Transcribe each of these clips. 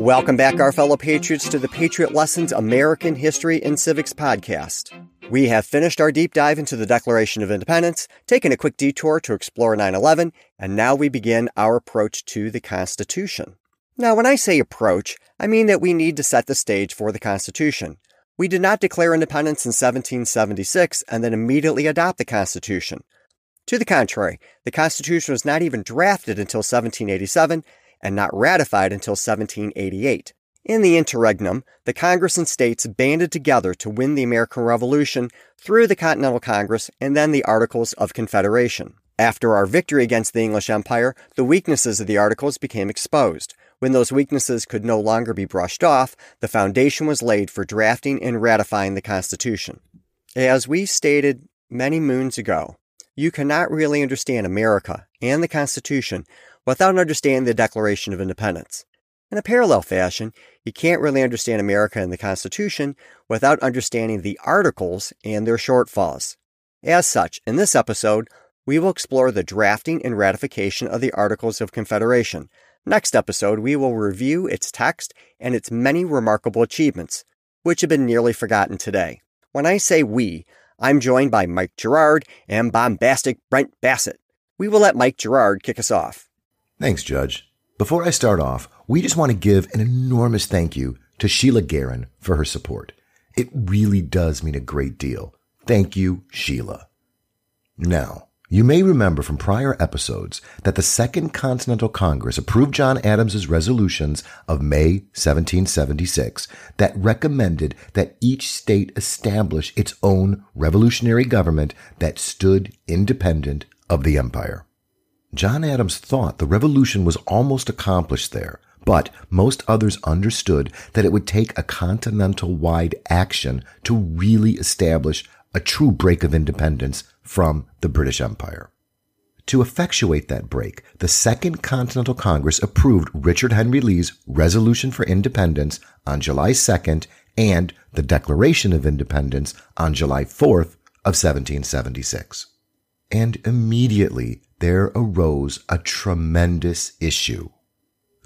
Welcome back, our fellow patriots, to the Patriot Lessons American History and Civics podcast. We have finished our deep dive into the Declaration of Independence, taken a quick detour to explore 9 11, and now we begin our approach to the Constitution. Now, when I say approach, I mean that we need to set the stage for the Constitution. We did not declare independence in 1776 and then immediately adopt the Constitution. To the contrary, the Constitution was not even drafted until 1787 and not ratified until 1788. In the interregnum, the Congress and states banded together to win the American Revolution through the Continental Congress and then the Articles of Confederation. After our victory against the English Empire, the weaknesses of the Articles became exposed. When those weaknesses could no longer be brushed off, the foundation was laid for drafting and ratifying the Constitution. As we stated many moons ago, you cannot really understand America and the Constitution without understanding the Declaration of Independence. In a parallel fashion, you can't really understand America and the Constitution without understanding the Articles and their shortfalls. As such, in this episode, we will explore the drafting and ratification of the Articles of Confederation, Next episode, we will review its text and its many remarkable achievements, which have been nearly forgotten today. When I say we, I'm joined by Mike Gerard and bombastic Brent Bassett. We will let Mike Gerard kick us off. Thanks, Judge. Before I start off, we just want to give an enormous thank you to Sheila Guerin for her support. It really does mean a great deal. Thank you, Sheila. Now, you may remember from prior episodes that the Second Continental Congress approved John Adams's resolutions of May 1776 that recommended that each state establish its own revolutionary government that stood independent of the empire. John Adams thought the revolution was almost accomplished there, but most others understood that it would take a continental wide action to really establish a true break of independence from the British Empire. To effectuate that break, the Second Continental Congress approved Richard Henry Lee's Resolution for Independence on July 2nd and the Declaration of Independence on July 4th of 1776. And immediately there arose a tremendous issue.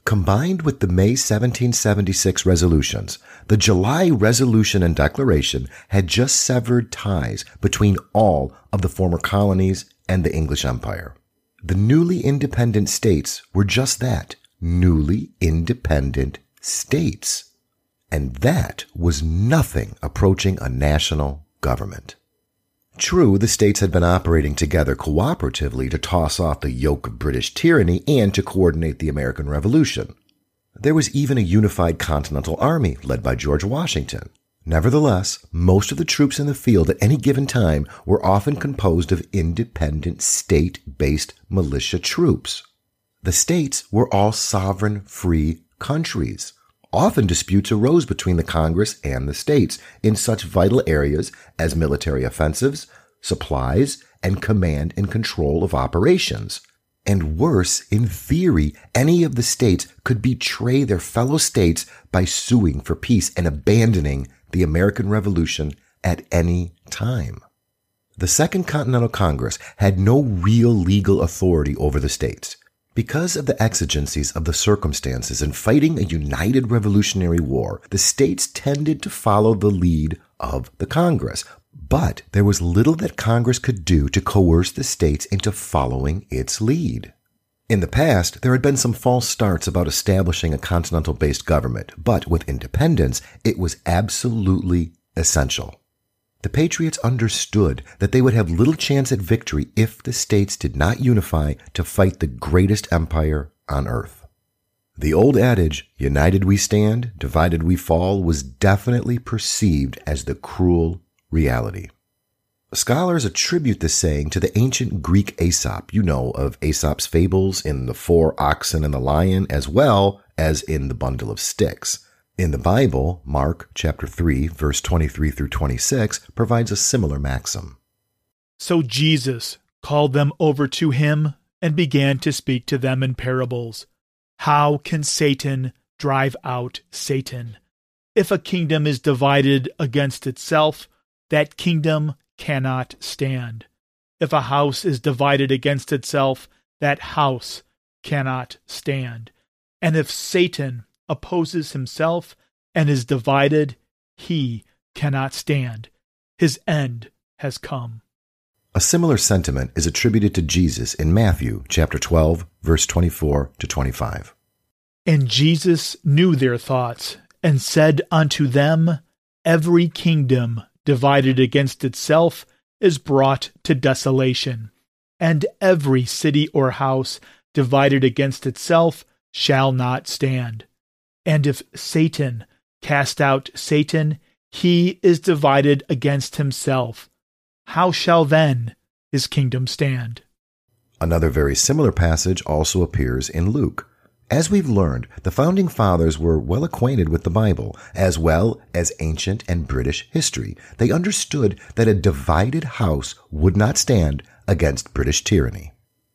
Combined with the May 1776 resolutions, the July resolution and declaration had just severed ties between all of the former colonies and the English Empire. The newly independent states were just that, newly independent states. And that was nothing approaching a national government. True, the states had been operating together cooperatively to toss off the yoke of British tyranny and to coordinate the American Revolution. There was even a unified Continental Army led by George Washington. Nevertheless, most of the troops in the field at any given time were often composed of independent state based militia troops. The states were all sovereign, free countries. Often disputes arose between the Congress and the states in such vital areas as military offensives, supplies, and command and control of operations. And worse, in theory, any of the states could betray their fellow states by suing for peace and abandoning the American Revolution at any time. The Second Continental Congress had no real legal authority over the states. Because of the exigencies of the circumstances in fighting a united revolutionary war, the states tended to follow the lead of the Congress. But there was little that Congress could do to coerce the states into following its lead. In the past, there had been some false starts about establishing a continental based government, but with independence, it was absolutely essential. The Patriots understood that they would have little chance at victory if the states did not unify to fight the greatest empire on earth. The old adage, united we stand, divided we fall, was definitely perceived as the cruel reality. Scholars attribute this saying to the ancient Greek Aesop, you know, of Aesop's fables in The Four Oxen and the Lion, as well as in The Bundle of Sticks. In the Bible, Mark chapter 3 verse 23 through 26 provides a similar maxim. So Jesus called them over to him and began to speak to them in parables. How can Satan drive out Satan? If a kingdom is divided against itself, that kingdom cannot stand. If a house is divided against itself, that house cannot stand. And if Satan opposes himself and is divided, he cannot stand. His end has come. A similar sentiment is attributed to Jesus in Matthew chapter 12 verse 24 to 25. And Jesus knew their thoughts and said unto them, Every kingdom divided against itself is brought to desolation, and every city or house divided against itself shall not stand. And if Satan cast out Satan, he is divided against himself. How shall then his kingdom stand? Another very similar passage also appears in Luke. As we've learned, the founding fathers were well acquainted with the Bible, as well as ancient and British history. They understood that a divided house would not stand against British tyranny.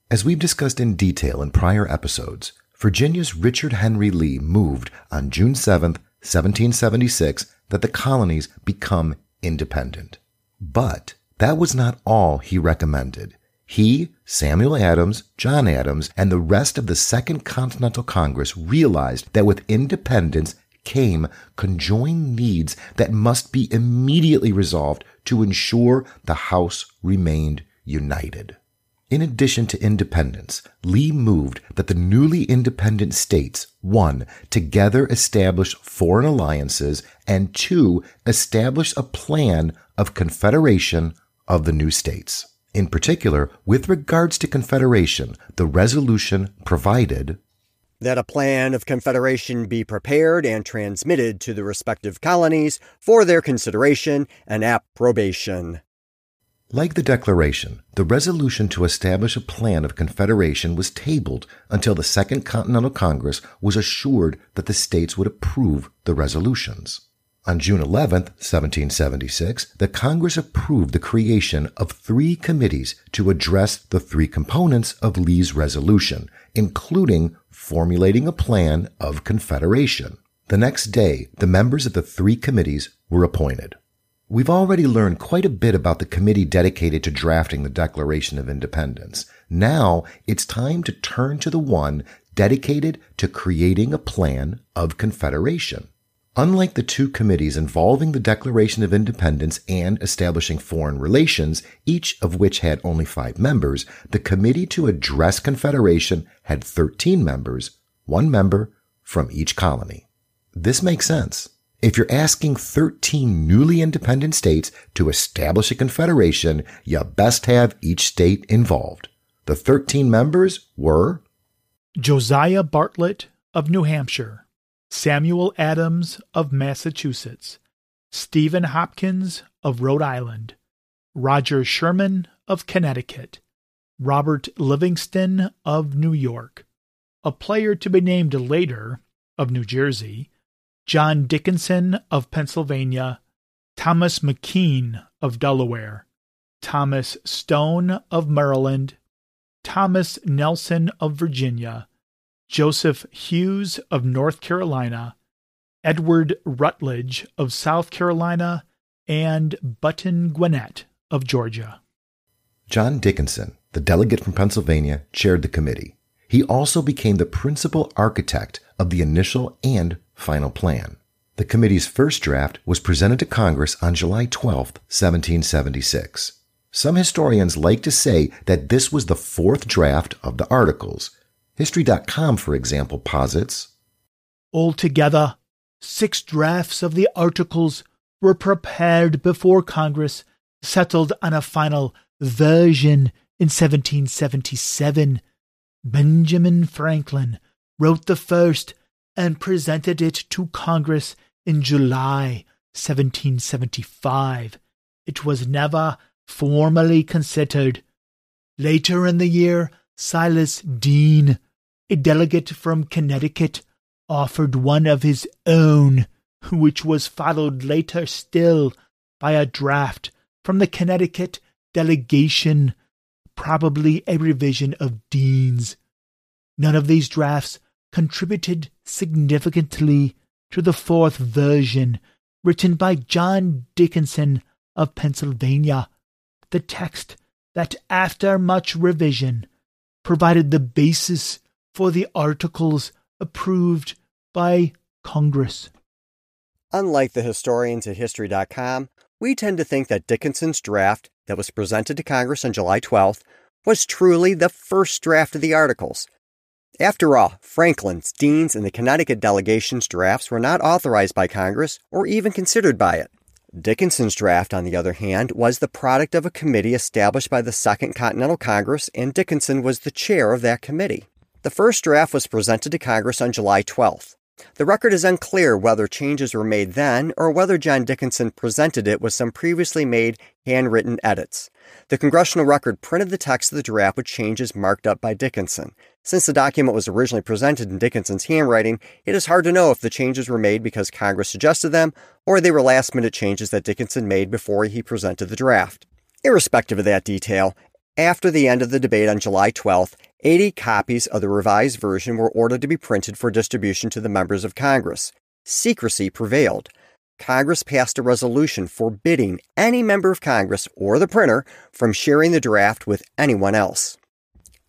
As we've discussed in detail in prior episodes, Virginia's Richard Henry Lee moved on June 7, 1776, that the colonies become independent. But that was not all he recommended. He, Samuel Adams, John Adams, and the rest of the Second Continental Congress realized that with independence came conjoined needs that must be immediately resolved to ensure the House remained united. In addition to independence, Lee moved that the newly independent states, one, together establish foreign alliances, and two, establish a plan of confederation of the new states. In particular, with regards to Confederation, the resolution provided that a plan of Confederation be prepared and transmitted to the respective colonies for their consideration and approbation. Like the Declaration, the resolution to establish a plan of Confederation was tabled until the Second Continental Congress was assured that the states would approve the resolutions. On June 11, 1776, the Congress approved the creation of three committees to address the three components of Lee's resolution, including formulating a plan of confederation. The next day, the members of the three committees were appointed. We've already learned quite a bit about the committee dedicated to drafting the Declaration of Independence. Now it's time to turn to the one dedicated to creating a plan of confederation. Unlike the two committees involving the Declaration of Independence and establishing foreign relations, each of which had only five members, the Committee to Address Confederation had 13 members, one member from each colony. This makes sense. If you're asking 13 newly independent states to establish a confederation, you best have each state involved. The 13 members were Josiah Bartlett of New Hampshire, Samuel Adams of Massachusetts, Stephen Hopkins of Rhode Island, Roger Sherman of Connecticut, Robert Livingston of New York, a player to be named later of New Jersey, John Dickinson of Pennsylvania, Thomas McKean of Delaware, Thomas Stone of Maryland, Thomas Nelson of Virginia, Joseph Hewes of North Carolina, Edward Rutledge of South Carolina, and Button Gwinnett of Georgia. John Dickinson, the delegate from Pennsylvania, chaired the committee. He also became the principal architect of the initial and final plan. The committee's first draft was presented to Congress on July 12, 1776. Some historians like to say that this was the fourth draft of the Articles, History.com, for example, posits Altogether, six drafts of the articles were prepared before Congress settled on a final version in 1777. Benjamin Franklin wrote the first and presented it to Congress in July 1775. It was never formally considered. Later in the year, Silas Deane a delegate from Connecticut offered one of his own, which was followed later still by a draft from the Connecticut delegation, probably a revision of Deane's. None of these drafts contributed significantly to the fourth version, written by John Dickinson of Pennsylvania, the text that, after much revision, provided the basis for the articles approved by Congress. Unlike the historians at History.com, we tend to think that Dickinson's draft that was presented to Congress on July 12th was truly the first draft of the Articles. After all, Franklin's, Deane's, and the Connecticut delegation's drafts were not authorized by Congress or even considered by it. Dickinson's draft, on the other hand, was the product of a committee established by the Second Continental Congress, and Dickinson was the chair of that committee. The first draft was presented to Congress on July 12th. The record is unclear whether changes were made then or whether John Dickinson presented it with some previously made handwritten edits. The congressional record printed the text of the draft with changes marked up by Dickinson. Since the document was originally presented in Dickinson's handwriting, it is hard to know if the changes were made because Congress suggested them or they were last minute changes that Dickinson made before he presented the draft. Irrespective of that detail, after the end of the debate on July 12th, 80 copies of the revised version were ordered to be printed for distribution to the members of Congress. Secrecy prevailed. Congress passed a resolution forbidding any member of Congress or the printer from sharing the draft with anyone else.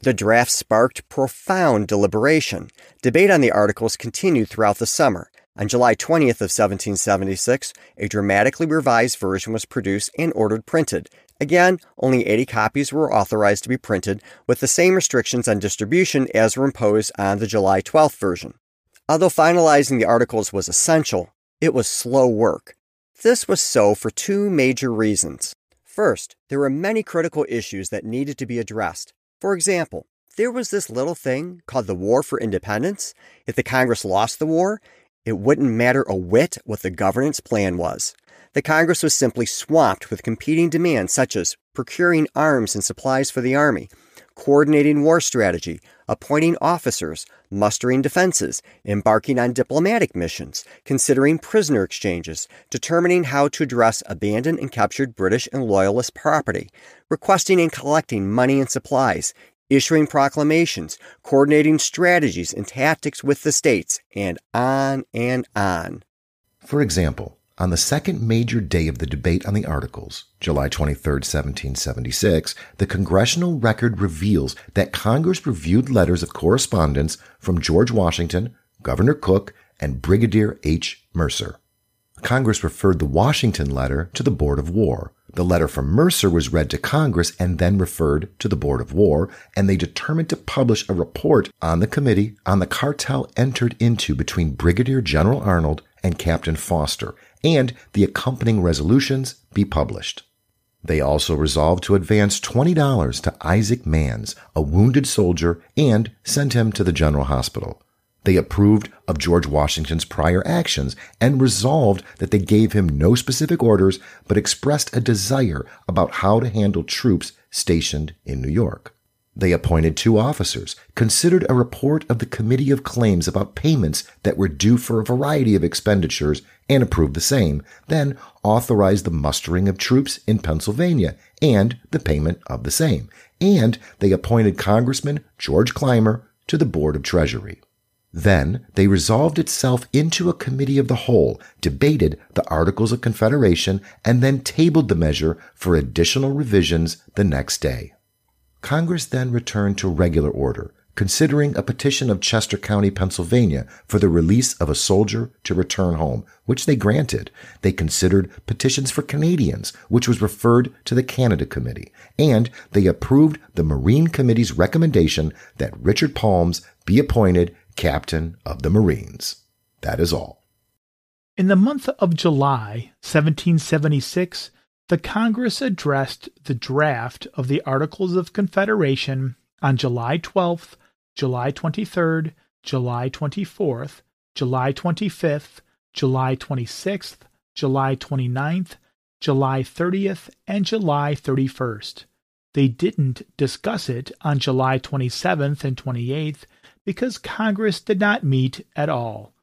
The draft sparked profound deliberation. Debate on the articles continued throughout the summer. On July 20th of 1776, a dramatically revised version was produced and ordered printed, Again, only 80 copies were authorized to be printed, with the same restrictions on distribution as were imposed on the July 12th version. Although finalizing the articles was essential, it was slow work. This was so for two major reasons. First, there were many critical issues that needed to be addressed. For example, there was this little thing called the War for Independence. If the Congress lost the war, it wouldn't matter a whit what the governance plan was the Congress was simply swamped with competing demands such as procuring arms and supplies for the Army, coordinating war strategy, appointing officers, mustering defenses, embarking on diplomatic missions, considering prisoner exchanges, determining how to address abandoned and captured British and Loyalist property, requesting and collecting money and supplies, issuing proclamations, coordinating strategies and tactics with the states, and on and on. For example, on the second major day of the debate on the Articles, July 23, 1776, the congressional record reveals that Congress reviewed letters of correspondence from George Washington, Governor Cooke, and Brigadier H. Mercer. Congress referred the Washington letter to the Board of War. The letter from Mercer was read to Congress and then referred to the Board of War, and they determined to publish a report on the committee on the cartel entered into between Brigadier General Arnold and Captain Foster and the accompanying resolutions be published. They also resolved to advance $20 to Isaac Manns, a wounded soldier, and send him to the General Hospital. They approved of George Washington's prior actions and resolved that they gave him no specific orders but expressed a desire about how to handle troops stationed in New York. They appointed two officers, considered a report of the Committee of Claims about payments that were due for a variety of expenditures, and approved the same, then authorized the mustering of troops in Pennsylvania and the payment of the same. And they appointed Congressman George Clymer to the Board of Treasury. Then they resolved itself into a committee of the whole, debated the Articles of Confederation, and then tabled the measure for additional revisions the next day. Congress then returned to regular order, considering a petition of Chester County, Pennsylvania for the release of a soldier to return home, which they granted. They considered petitions for Canadians, which was referred to the Canada Committee, and they approved the Marine Committee's recommendation that Richard Palms be appointed captain of the Marines. That is all. In the month of July 1776, the Congress addressed the draft of the Articles of Confederation on July 12th, July 23rd, July 24th, July 25th, July 26th, July 29th, July 30th, and July 31st. They didn't discuss it on July 27th and 28th because Congress did not meet at all.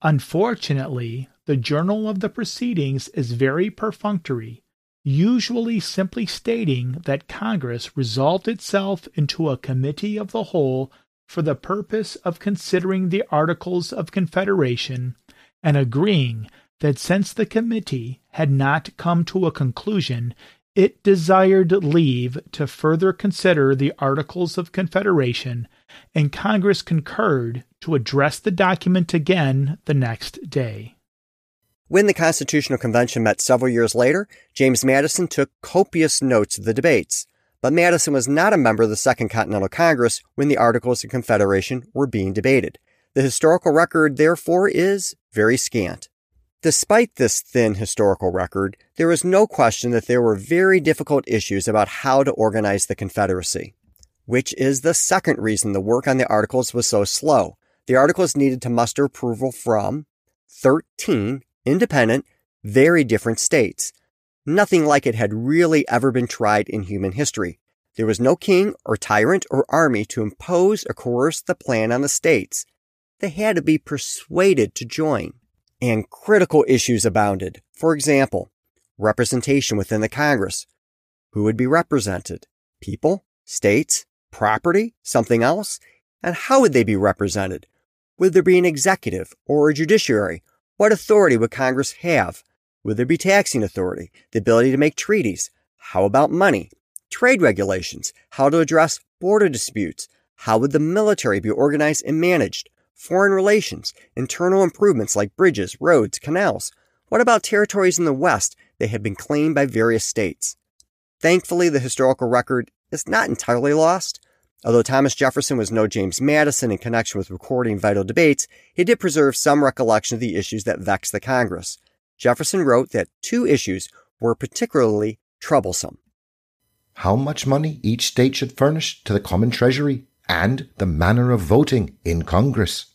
Unfortunately, the journal of the proceedings is very perfunctory usually simply stating that Congress resolved itself into a committee of the whole for the purpose of considering the Articles of Confederation and agreeing that since the committee had not come to a conclusion, it desired leave to further consider the Articles of Confederation, and Congress concurred to address the document again the next day. When the Constitutional Convention met several years later, James Madison took copious notes of the debates. But Madison was not a member of the Second Continental Congress when the Articles of Confederation were being debated. The historical record, therefore, is very scant. Despite this thin historical record, there is no question that there were very difficult issues about how to organize the Confederacy, which is the second reason the work on the Articles was so slow. The Articles needed to muster approval from 13 independent, very different states. Nothing like it had really ever been tried in human history. There was no king or tyrant or army to impose or coerce the plan on the states. They had to be persuaded to join. And critical issues abounded. For example, representation within the Congress. Who would be represented? People? States? Property? Something else? And how would they be represented? Would there be an executive or a judiciary what authority would Congress have? Would there be taxing authority, the ability to make treaties? How about money? Trade regulations, how to address border disputes? How would the military be organized and managed? Foreign relations, internal improvements like bridges, roads, canals. What about territories in the West that had been claimed by various states? Thankfully, the historical record is not entirely lost. Although Thomas Jefferson was no James Madison in connection with recording vital debates, he did preserve some recollection of the issues that vexed the Congress. Jefferson wrote that two issues were particularly troublesome. How much money each state should furnish to the common treasury and the manner of voting in Congress.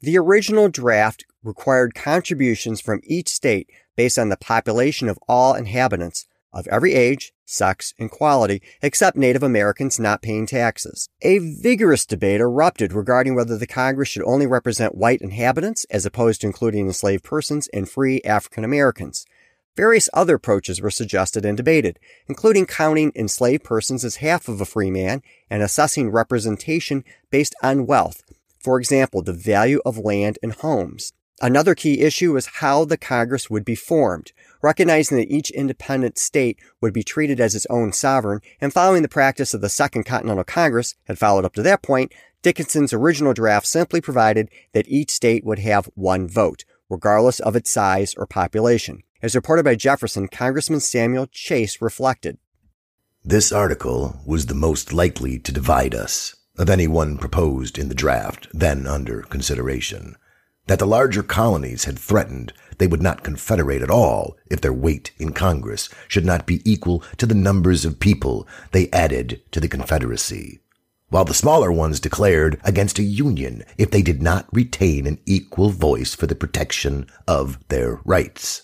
The original draft required contributions from each state based on the population of all inhabitants, of every age, sex, and quality, except Native Americans not paying taxes. A vigorous debate erupted regarding whether the Congress should only represent white inhabitants as opposed to including enslaved persons and free African Americans. Various other approaches were suggested and debated, including counting enslaved persons as half of a free man and assessing representation based on wealth, for example, the value of land and homes. Another key issue was how the Congress would be formed, recognizing that each independent state would be treated as its own sovereign, and following the practice of the Second Continental Congress had followed up to that point, Dickinson's original draft simply provided that each state would have one vote, regardless of its size or population. As reported by Jefferson, Congressman Samuel Chase reflected. This article was the most likely to divide us of any one proposed in the draft then under consideration that the larger colonies had threatened they would not confederate at all if their weight in Congress should not be equal to the numbers of people they added to the Confederacy, while the smaller ones declared against a union if they did not retain an equal voice for the protection of their rights.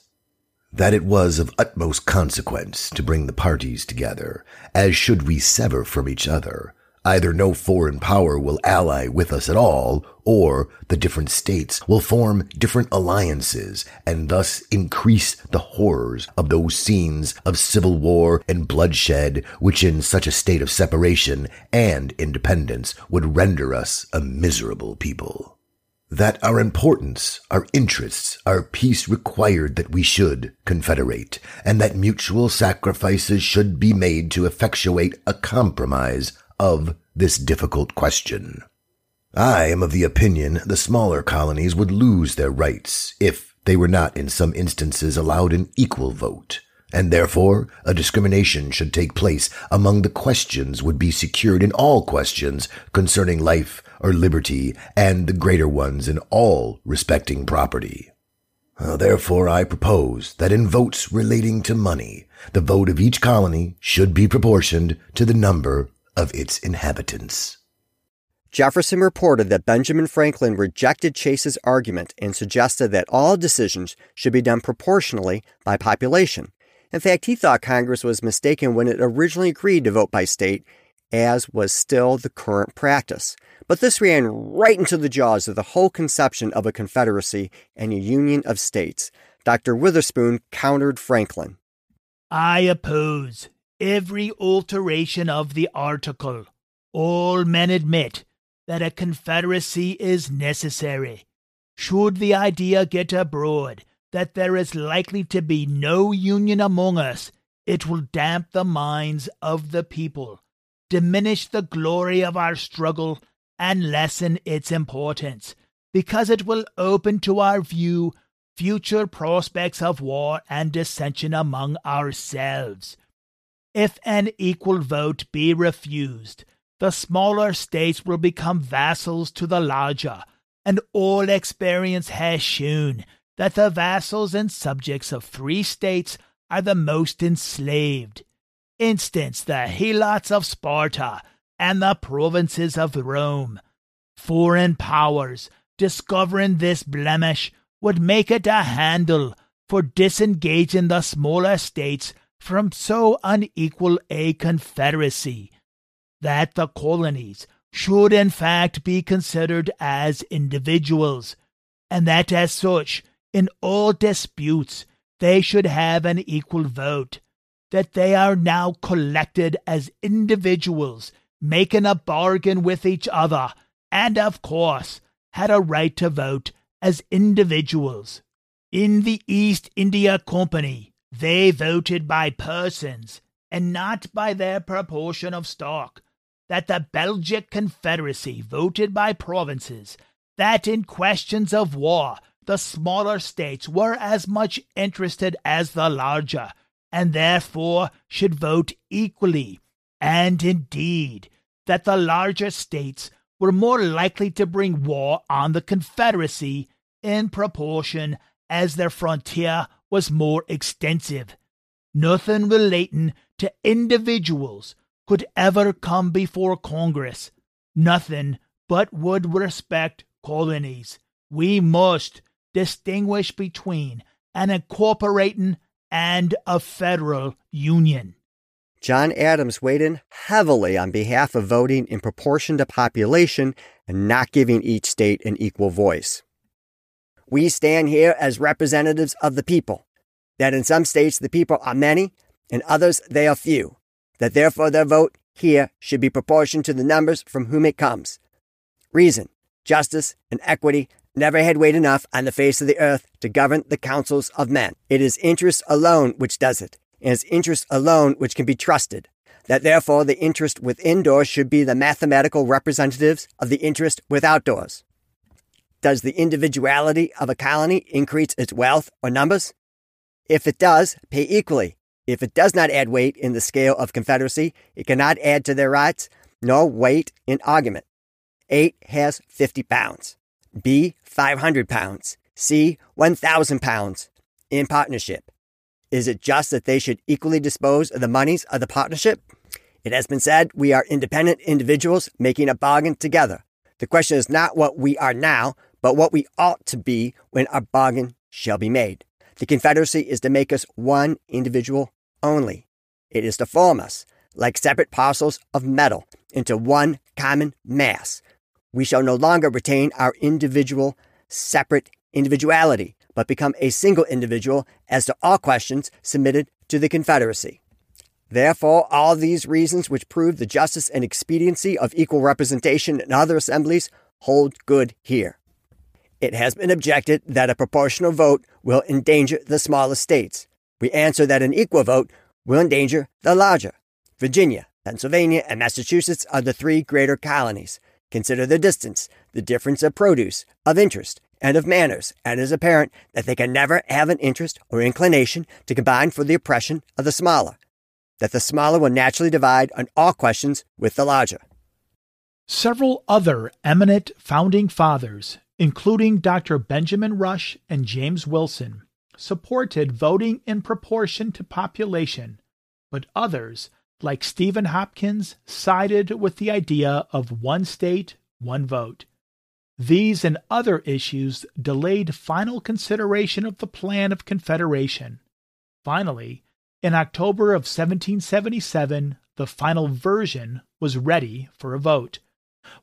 That it was of utmost consequence to bring the parties together, as should we sever from each other, Either no foreign power will ally with us at all, or the different states will form different alliances and thus increase the horrors of those scenes of civil war and bloodshed which in such a state of separation and independence would render us a miserable people. That our importance, our interests, our peace required that we should confederate, and that mutual sacrifices should be made to effectuate a compromise of this difficult question. I am of the opinion the smaller colonies would lose their rights if they were not in some instances allowed an equal vote, and therefore a discrimination should take place among the questions would be secured in all questions concerning life or liberty, and the greater ones in all respecting property. Uh, therefore, I propose that in votes relating to money, the vote of each colony should be proportioned to the number of its inhabitants. Jefferson reported that Benjamin Franklin rejected Chase's argument and suggested that all decisions should be done proportionally by population. In fact, he thought Congress was mistaken when it originally agreed to vote by state, as was still the current practice. But this ran right into the jaws of the whole conception of a confederacy and a union of states. Dr. Witherspoon countered Franklin. I oppose every alteration of the article. All men admit that a confederacy is necessary. Should the idea get abroad that there is likely to be no union among us, it will damp the minds of the people, diminish the glory of our struggle, and lessen its importance, because it will open to our view future prospects of war and dissension among ourselves. If an equal vote be refused, the smaller states will become vassals to the larger, and all experience has shown that the vassals and subjects of free states are the most enslaved. Instance the Helots of Sparta and the provinces of Rome. Foreign powers, discovering this blemish, would make it a handle for disengaging the smaller states from so unequal a confederacy that the colonies should in fact be considered as individuals, and that as such, in all disputes, they should have an equal vote, that they are now collected as individuals, making a bargain with each other, and of course had a right to vote as individuals. In the East India Company, they voted by persons and not by their proportion of stock. That the Belgic Confederacy voted by provinces. That in questions of war, the smaller states were as much interested as the larger, and therefore should vote equally. And indeed, that the larger states were more likely to bring war on the Confederacy in proportion as their frontier was more extensive. Nothing relating to individuals could ever come before Congress. Nothing but would respect colonies. We must distinguish between an incorporating and a federal union. John Adams weighed in heavily on behalf of voting in proportion to population and not giving each state an equal voice. We stand here as representatives of the people, that in some states the people are many, in others they are few, that therefore their vote here should be proportioned to the numbers from whom it comes. Reason, justice, and equity never had weight enough on the face of the earth to govern the councils of men. It is interest alone which does it, and it's interest alone which can be trusted, that therefore the interest within doors should be the mathematical representatives of the interest without doors. Does the individuality of a colony increase its wealth or numbers? If it does, pay equally. If it does not add weight in the scale of confederacy, it cannot add to their rights, nor weight in argument. 8 has 50 pounds. B, 500 pounds. C, 1,000 pounds in partnership. Is it just that they should equally dispose of the monies of the partnership? It has been said we are independent individuals making a bargain together. The question is not what we are now, but what we ought to be when our bargain shall be made. The Confederacy is to make us one individual only. It is to form us, like separate parcels of metal, into one common mass. We shall no longer retain our individual, separate individuality, but become a single individual as to all questions submitted to the Confederacy. Therefore, all these reasons which prove the justice and expediency of equal representation in other assemblies hold good here. It has been objected that a proportional vote will endanger the smaller states. We answer that an equal vote will endanger the larger. Virginia, Pennsylvania, and Massachusetts are the three greater colonies. Consider the distance, the difference of produce, of interest, and of manners, and it is apparent that they can never have an interest or inclination to combine for the oppression of the smaller, that the smaller will naturally divide on all questions with the larger. Several other eminent founding fathers, including Dr. Benjamin Rush and James Wilson, supported voting in proportion to population, but others, like Stephen Hopkins, sided with the idea of one state, one vote. These and other issues delayed final consideration of the plan of Confederation. Finally, in October of 1777, the final version was ready for a vote.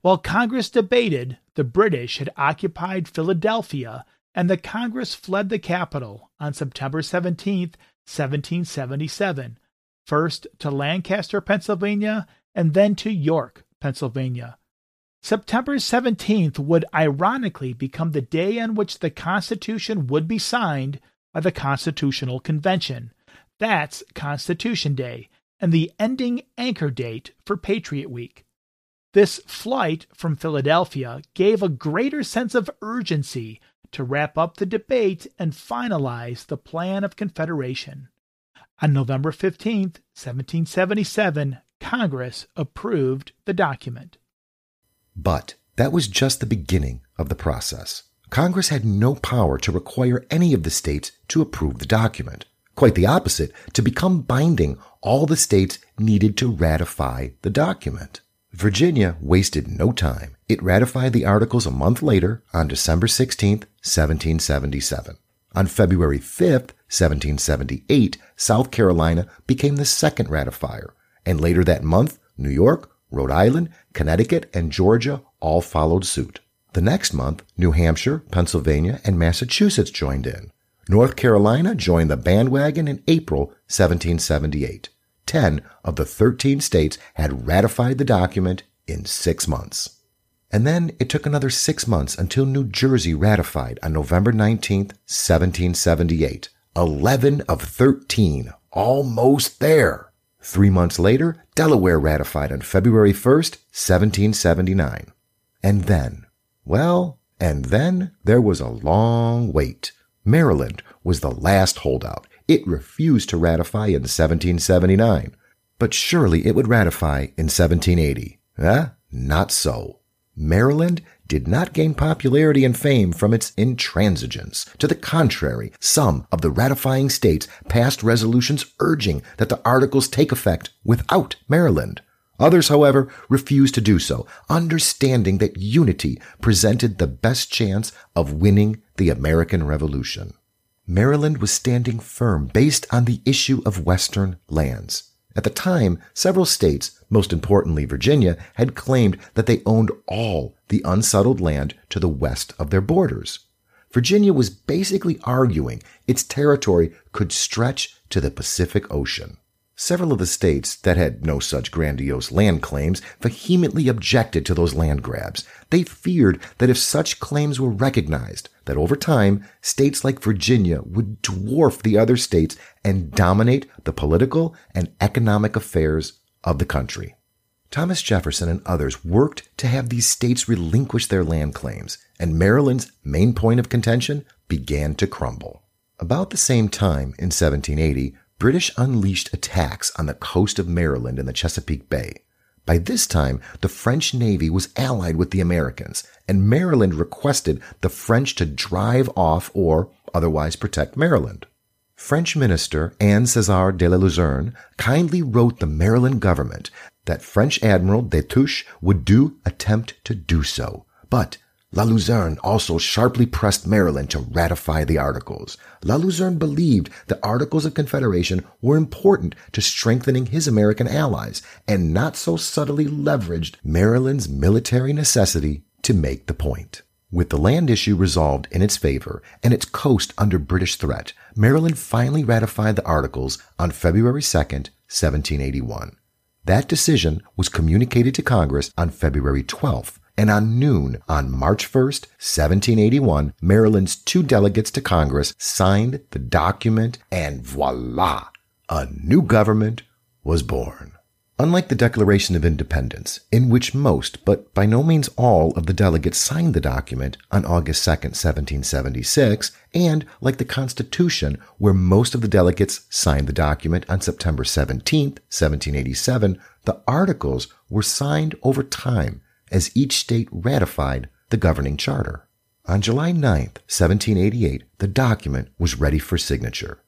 While Congress debated, the British had occupied Philadelphia and the Congress fled the capital on September 17, 1777, first to Lancaster, Pennsylvania, and then to York, Pennsylvania. September 17th would ironically become the day on which the Constitution would be signed by the Constitutional Convention. That's Constitution Day, and the ending anchor date for Patriot Week. This flight from Philadelphia gave a greater sense of urgency to wrap up the debate and finalize the plan of Confederation. On November 15, 1777, Congress approved the document. But that was just the beginning of the process. Congress had no power to require any of the states to approve the document. Quite the opposite, to become binding, all the states needed to ratify the document. Virginia wasted no time. It ratified the articles a month later on December 16, 1777. On February 5, 1778, South Carolina became the second ratifier, and later that month, New York, Rhode Island, Connecticut, and Georgia all followed suit. The next month, New Hampshire, Pennsylvania, and Massachusetts joined in. North Carolina joined the bandwagon in April 1778. 10 of the 13 states had ratified the document in six months. And then it took another six months until New Jersey ratified on November 19, 1778. 11 of 13, almost there. Three months later, Delaware ratified on February 1st, 1779. And then, well, and then there was a long wait. Maryland was the last holdout. It refused to ratify in 1779, but surely it would ratify in 1780. Eh? Not so. Maryland did not gain popularity and fame from its intransigence. To the contrary, some of the ratifying states passed resolutions urging that the articles take effect without Maryland. Others, however, refused to do so, understanding that unity presented the best chance of winning the American Revolution. Maryland was standing firm based on the issue of Western lands. At the time, several states, most importantly Virginia, had claimed that they owned all the unsettled land to the west of their borders. Virginia was basically arguing its territory could stretch to the Pacific Ocean. Several of the states that had no such grandiose land claims vehemently objected to those land grabs. They feared that if such claims were recognized, that over time, states like Virginia would dwarf the other states and dominate the political and economic affairs of the country. Thomas Jefferson and others worked to have these states relinquish their land claims, and Maryland's main point of contention began to crumble. About the same time, in 1780, British unleashed attacks on the coast of Maryland and the Chesapeake Bay. By this time, the French Navy was allied with the Americans, and Maryland requested the French to drive off or otherwise protect Maryland. French minister Anne César de la Luzerne kindly wrote the Maryland government that French Admiral Destouches would do attempt to do so, but La Luzerne also sharply pressed Maryland to ratify the Articles. La Luzerne believed the Articles of Confederation were important to strengthening his American allies and not so subtly leveraged Maryland's military necessity to make the point. With the land issue resolved in its favor and its coast under British threat, Maryland finally ratified the Articles on February 2, 1781. That decision was communicated to Congress on February 12th, and on noon on March 1st, 1781, Maryland's two delegates to Congress signed the document and voila, a new government was born. Unlike the Declaration of Independence, in which most, but by no means all, of the delegates signed the document on August 2, 1776, and like the Constitution, where most of the delegates signed the document on September 17, 1787, the Articles were signed over time as each state ratified the governing charter. On July 9, 1788, the document was ready for signature.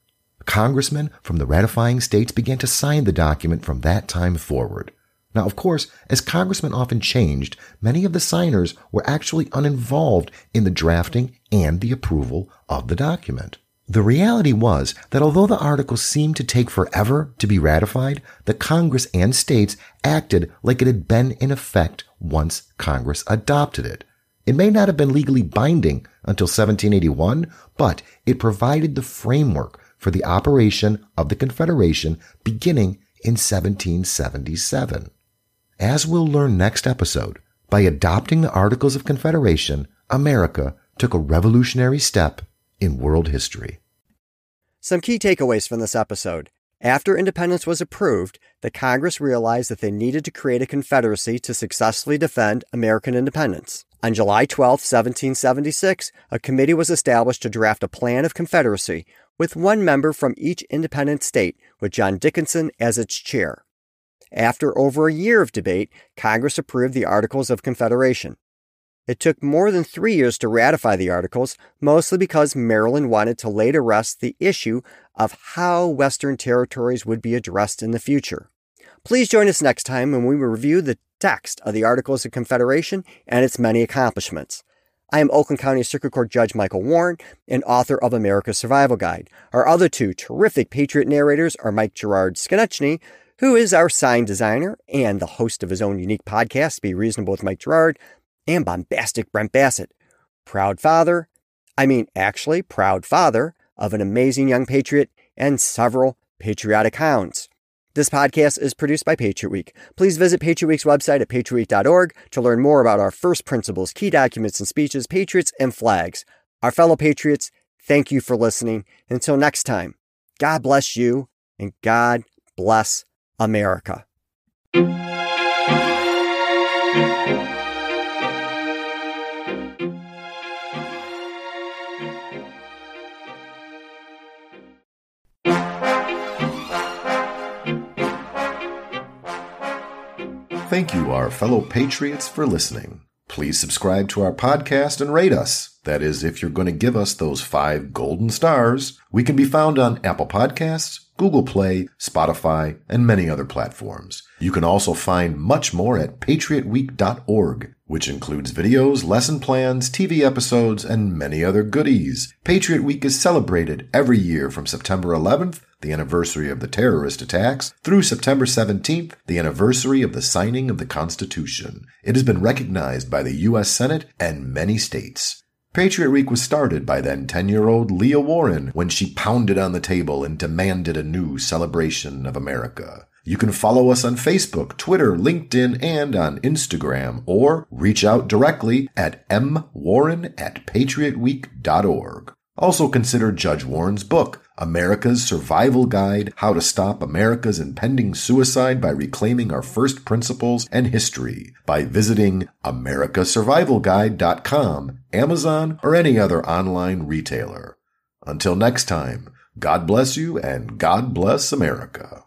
Congressmen from the ratifying states began to sign the document from that time forward. Now, of course, as congressmen often changed, many of the signers were actually uninvolved in the drafting and the approval of the document. The reality was that although the article seemed to take forever to be ratified, the Congress and states acted like it had been in effect once Congress adopted it. It may not have been legally binding until 1781, but it provided the framework for the operation of the Confederation beginning in 1777. As we'll learn next episode, by adopting the Articles of Confederation, America took a revolutionary step in world history. Some key takeaways from this episode. After independence was approved, the Congress realized that they needed to create a confederacy to successfully defend American independence. On July 12, 1776, a committee was established to draft a plan of confederacy with one member from each independent state, with John Dickinson as its chair. After over a year of debate, Congress approved the Articles of Confederation. It took more than three years to ratify the Articles, mostly because Maryland wanted to lay to rest the issue of how Western territories would be addressed in the future. Please join us next time when we review the text of the Articles of Confederation and its many accomplishments. I am Oakland County Circuit Court Judge Michael Warren and author of America's Survival Guide. Our other two terrific Patriot narrators are Mike Gerard Skonechny, who is our sign designer and the host of his own unique podcast, Be Reasonable with Mike Gerard, and bombastic Brent Bassett, proud father, I mean, actually, proud father of an amazing young patriot and several patriotic hounds. This podcast is produced by Patriot Week. Please visit Patriot Week's website at patriotweek.org to learn more about our first principles, key documents and speeches, patriots, and flags. Our fellow patriots, thank you for listening. Until next time, God bless you and God bless America. Thank you, our fellow patriots, for listening. Please subscribe to our podcast and rate us. That is, if you're going to give us those five golden stars. We can be found on Apple Podcasts, Google Play, Spotify, and many other platforms. You can also find much more at patriotweek.org, which includes videos, lesson plans, TV episodes, and many other goodies. Patriot Week is celebrated every year from September 11th the anniversary of the terrorist attacks, through September 17th, the anniversary of the signing of the Constitution. It has been recognized by the U.S. Senate and many states. Patriot Week was started by then 10 year old Leah Warren when she pounded on the table and demanded a new celebration of America. You can follow us on Facebook, Twitter, LinkedIn, and on Instagram, or reach out directly at mwarren at patriotweek.org. Also consider Judge Warren's book, America's Survival Guide How to Stop America's Impending Suicide by Reclaiming Our First Principles and History by visiting americasurvivalguide.com, Amazon, or any other online retailer. Until next time, God bless you and God bless America.